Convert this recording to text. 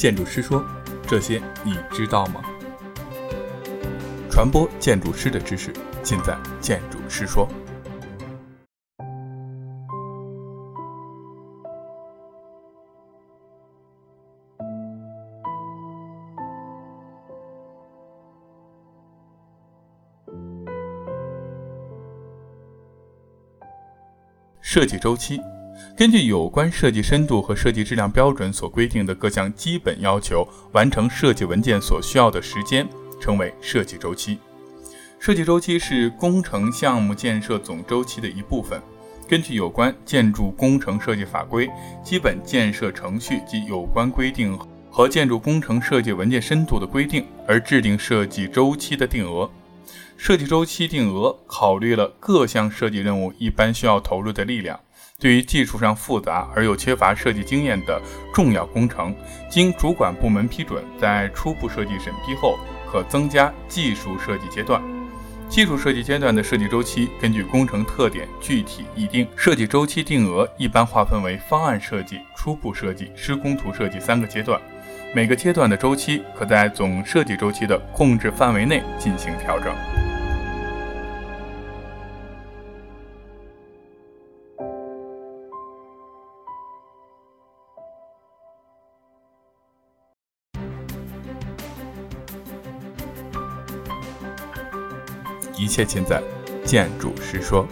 建筑师说：“这些你知道吗？”传播建筑师的知识，尽在建筑师说。设计周期。根据有关设计深度和设计质量标准所规定的各项基本要求，完成设计文件所需要的时间称为设计周期。设计周期是工程项目建设总周期的一部分。根据有关建筑工程设计法规、基本建设程序及有关规定和建筑工程设计文件深度的规定而制定设计周期的定额。设计周期定额考虑了各项设计任务一般需要投入的力量。对于技术上复杂而又缺乏设计经验的重要工程，经主管部门批准，在初步设计审批后，可增加技术设计阶段。技术设计阶段的设计周期根据工程特点具体议定。设计周期定额一般划分为方案设计、初步设计、施工图设计三个阶段，每个阶段的周期可在总设计周期的控制范围内进行调整。一切尽在建筑实说。